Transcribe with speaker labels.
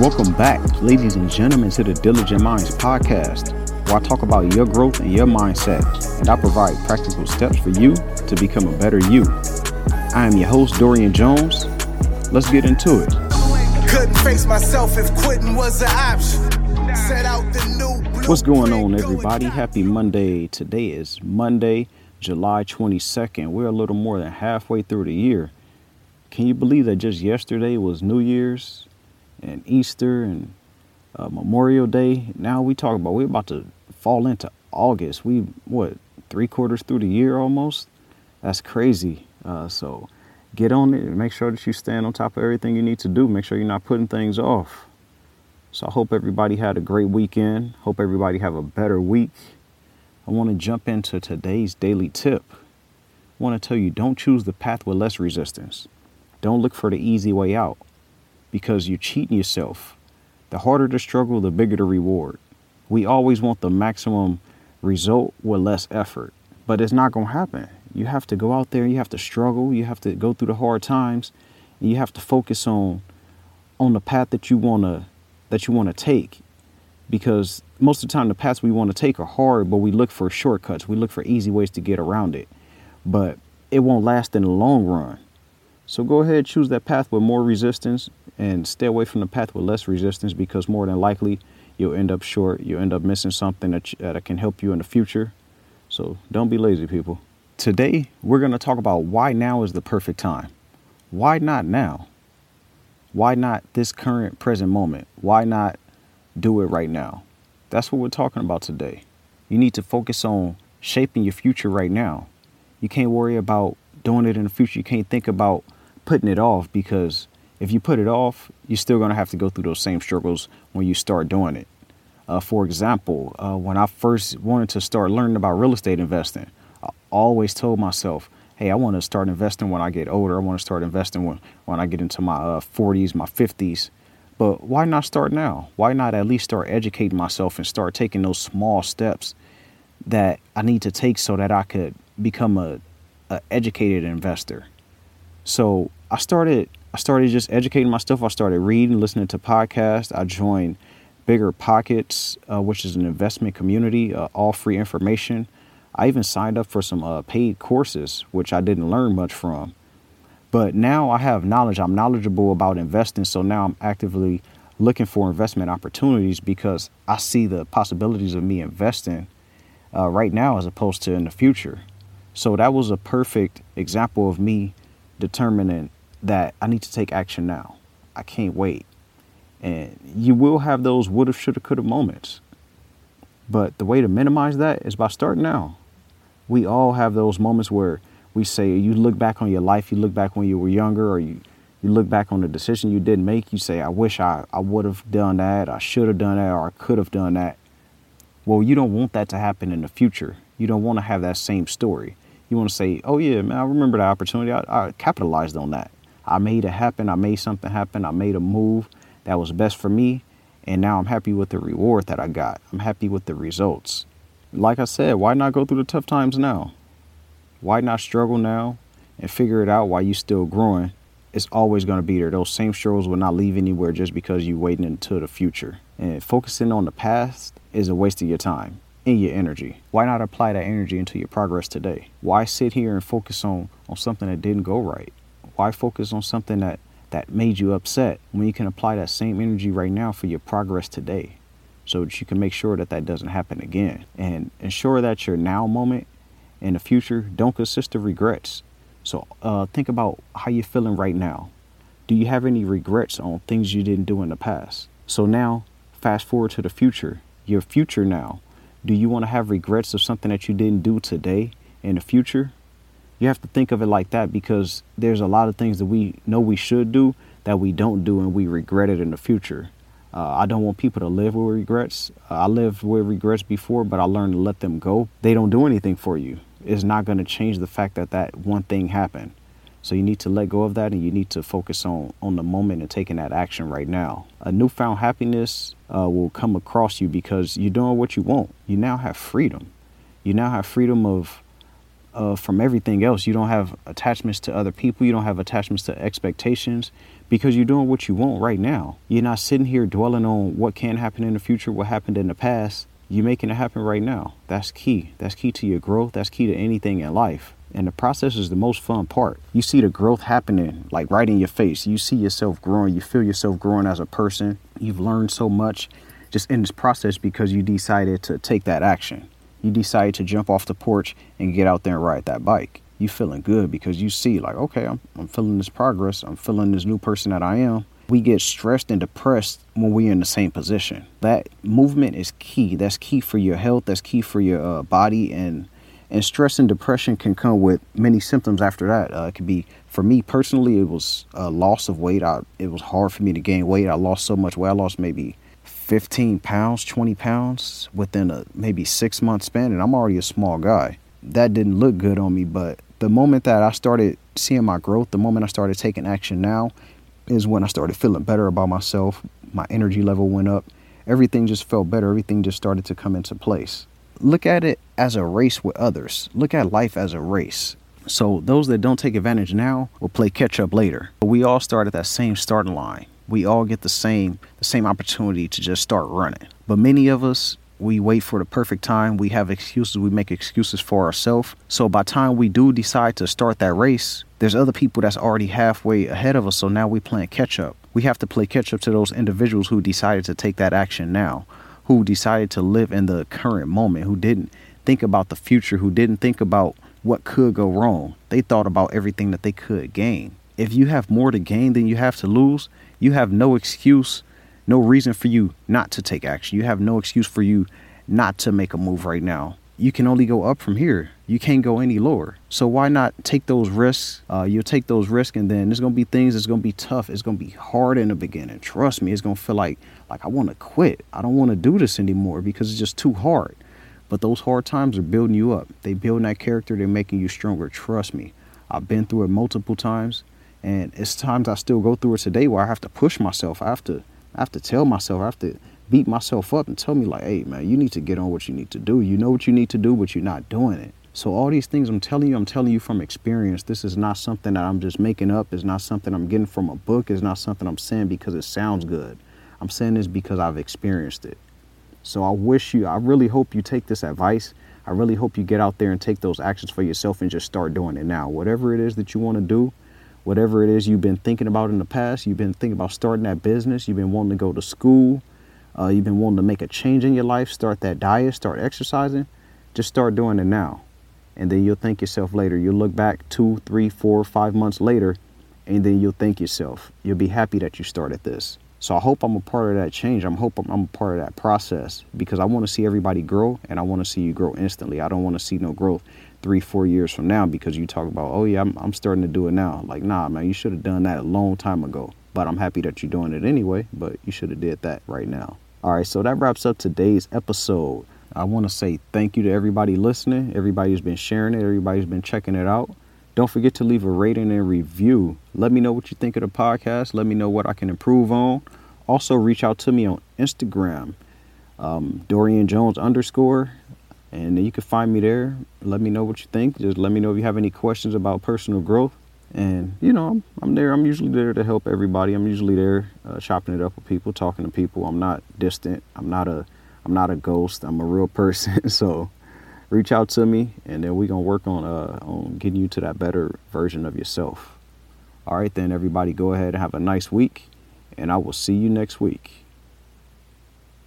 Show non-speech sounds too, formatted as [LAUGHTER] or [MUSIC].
Speaker 1: Welcome back, ladies and gentlemen, to the Diligent Minds podcast, where I talk about your growth and your mindset, and I provide practical steps for you to become a better you. I am your host, Dorian Jones. Let's get into it. Couldn't face myself if quitting was an option. Set out the new What's going on, everybody? Happy Monday. Today is Monday, July 22nd. We're a little more than halfway through the year. Can you believe that just yesterday was New Year's? And Easter and uh, Memorial Day. Now we talk about we're about to fall into August. We what three quarters through the year almost. That's crazy. Uh, so get on it make sure that you stand on top of everything you need to do. Make sure you're not putting things off. So I hope everybody had a great weekend. Hope everybody have a better week. I want to jump into today's daily tip. I want to tell you don't choose the path with less resistance. Don't look for the easy way out because you're cheating yourself. The harder the struggle, the bigger the reward. We always want the maximum result with less effort, but it's not going to happen. You have to go out there, you have to struggle, you have to go through the hard times, and you have to focus on on the path that you want to that you want to take because most of the time the paths we want to take are hard, but we look for shortcuts. We look for easy ways to get around it. But it won't last in the long run. So go ahead, choose that path with more resistance and stay away from the path with less resistance because more than likely you'll end up short. You'll end up missing something that, that can help you in the future. So don't be lazy, people. Today, we're going to talk about why now is the perfect time. Why not now? Why not this current present moment? Why not do it right now? That's what we're talking about today. You need to focus on shaping your future right now. You can't worry about doing it in the future. You can't think about putting it off because if you put it off, you're still going to have to go through those same struggles when you start doing it. Uh, for example, uh, when I first wanted to start learning about real estate investing, I always told myself, hey, I want to start investing when I get older. I want to start investing when, when I get into my uh, 40s, my 50s. But why not start now? Why not at least start educating myself and start taking those small steps that I need to take so that I could become a, a educated investor? So I started I started just educating myself. I started reading, listening to podcasts. I joined Bigger Pockets, uh, which is an investment community, uh, all free information. I even signed up for some uh, paid courses, which I didn't learn much from. But now I have knowledge. I'm knowledgeable about investing. So now I'm actively looking for investment opportunities because I see the possibilities of me investing uh, right now as opposed to in the future. So that was a perfect example of me determining that I need to take action now. I can't wait. And you will have those woulda, shoulda, coulda moments. But the way to minimize that is by starting now. We all have those moments where we say, you look back on your life, you look back when you were younger, or you, you look back on the decision you didn't make, you say, I wish I, I would have done that, I should have done that, or I could have done that. Well, you don't want that to happen in the future. You don't want to have that same story. You want to say, oh, yeah, man, I remember the opportunity. I, I capitalized on that. I made it happen. I made something happen. I made a move that was best for me. And now I'm happy with the reward that I got. I'm happy with the results. Like I said, why not go through the tough times now? Why not struggle now and figure it out while you're still growing? It's always going to be there. Those same struggles will not leave anywhere just because you're waiting until the future. And focusing on the past is a waste of your time and your energy. Why not apply that energy into your progress today? Why sit here and focus on, on something that didn't go right? Why focus on something that, that made you upset when you can apply that same energy right now for your progress today so that you can make sure that that doesn't happen again and ensure that your now moment in the future don't consist of regrets. So uh, think about how you're feeling right now. Do you have any regrets on things you didn't do in the past? So now, fast forward to the future, your future now. Do you want to have regrets of something that you didn't do today in the future? You have to think of it like that because there's a lot of things that we know we should do that we don't do and we regret it in the future. Uh, I don't want people to live with regrets. Uh, I lived with regrets before, but I learned to let them go. They don't do anything for you. It's not going to change the fact that that one thing happened. So you need to let go of that and you need to focus on on the moment and taking that action right now. A newfound happiness uh, will come across you because you're doing what you want. You now have freedom. You now have freedom of uh, from everything else. You don't have attachments to other people. You don't have attachments to expectations because you're doing what you want right now. You're not sitting here dwelling on what can happen in the future, what happened in the past. You're making it happen right now. That's key. That's key to your growth. That's key to anything in life. And the process is the most fun part. You see the growth happening like right in your face. You see yourself growing. You feel yourself growing as a person. You've learned so much just in this process because you decided to take that action. You decide to jump off the porch and get out there and ride that bike. You feeling good because you see like, okay, I'm, I'm feeling this progress. I'm feeling this new person that I am. We get stressed and depressed when we're in the same position. That movement is key. That's key for your health. That's key for your uh, body and and stress and depression can come with many symptoms after that. Uh, it could be, for me personally, it was a loss of weight. I, it was hard for me to gain weight. I lost so much weight. I lost maybe 15 pounds, 20 pounds within a maybe six month span. And I'm already a small guy. That didn't look good on me. But the moment that I started seeing my growth, the moment I started taking action now, is when I started feeling better about myself. My energy level went up. Everything just felt better. Everything just started to come into place look at it as a race with others. Look at life as a race. So those that don't take advantage now will play catch up later. But we all start at that same starting line. We all get the same the same opportunity to just start running. But many of us we wait for the perfect time. We have excuses. We make excuses for ourselves. So by time we do decide to start that race, there's other people that's already halfway ahead of us. So now we playing catch up. We have to play catch up to those individuals who decided to take that action now who decided to live in the current moment, who didn't think about the future, who didn't think about what could go wrong. They thought about everything that they could gain. If you have more to gain than you have to lose, you have no excuse, no reason for you not to take action. You have no excuse for you not to make a move right now you can only go up from here. You can't go any lower. So why not take those risks? Uh, you'll take those risks, and then there's gonna be things that's gonna be tough. It's gonna be hard in the beginning. Trust me, it's gonna feel like like I want to quit. I don't want to do this anymore because it's just too hard. But those hard times are building you up. They building that character. They're making you stronger. Trust me. I've been through it multiple times, and it's times I still go through it today where I have to push myself. I have to I have to tell myself. I have to beat myself up and tell me like, hey man, you need to get on what you need to do. You know what you need to do, but you're not doing it. So all these things I'm telling you, I'm telling you from experience. This is not something that I'm just making up. It's not something I'm getting from a book. It's not something I'm saying because it sounds good. I'm saying this because I've experienced it. So I wish you, I really hope you take this advice. I really hope you get out there and take those actions for yourself and just start doing it now. Whatever it is that you want to do, whatever it is you've been thinking about in the past, you've been thinking about starting that business, you've been wanting to go to school, uh, you've been wanting to make a change in your life, start that diet, start exercising, just start doing it now. And then you'll thank yourself later. You'll look back two, three, four, five months later, and then you'll thank yourself. You'll be happy that you started this. So I hope I'm a part of that change. I'm hope I'm, a part of that process because I want to see everybody grow and I want to see you grow instantly. I don't want to see no growth three, four years from now because you talk about, oh yeah, I'm, I'm starting to do it now. Like, nah, man, you should have done that a long time ago. But I'm happy that you're doing it anyway. But you should have did that right now. All right, so that wraps up today's episode. I want to say thank you to everybody listening, everybody who's been sharing it, everybody who's been checking it out. Don't forget to leave a rating and review. Let me know what you think of the podcast. Let me know what I can improve on. Also, reach out to me on Instagram, um, Dorian Jones underscore, and you can find me there. Let me know what you think. Just let me know if you have any questions about personal growth. And you know, I'm, I'm there. I'm usually there to help everybody. I'm usually there, uh, chopping it up with people, talking to people. I'm not distant. I'm not a, I'm not a ghost. I'm a real person. [LAUGHS] so, reach out to me, and then we're gonna work on uh on getting you to that better version of yourself. All right, then everybody, go ahead and have a nice week, and I will see you next week.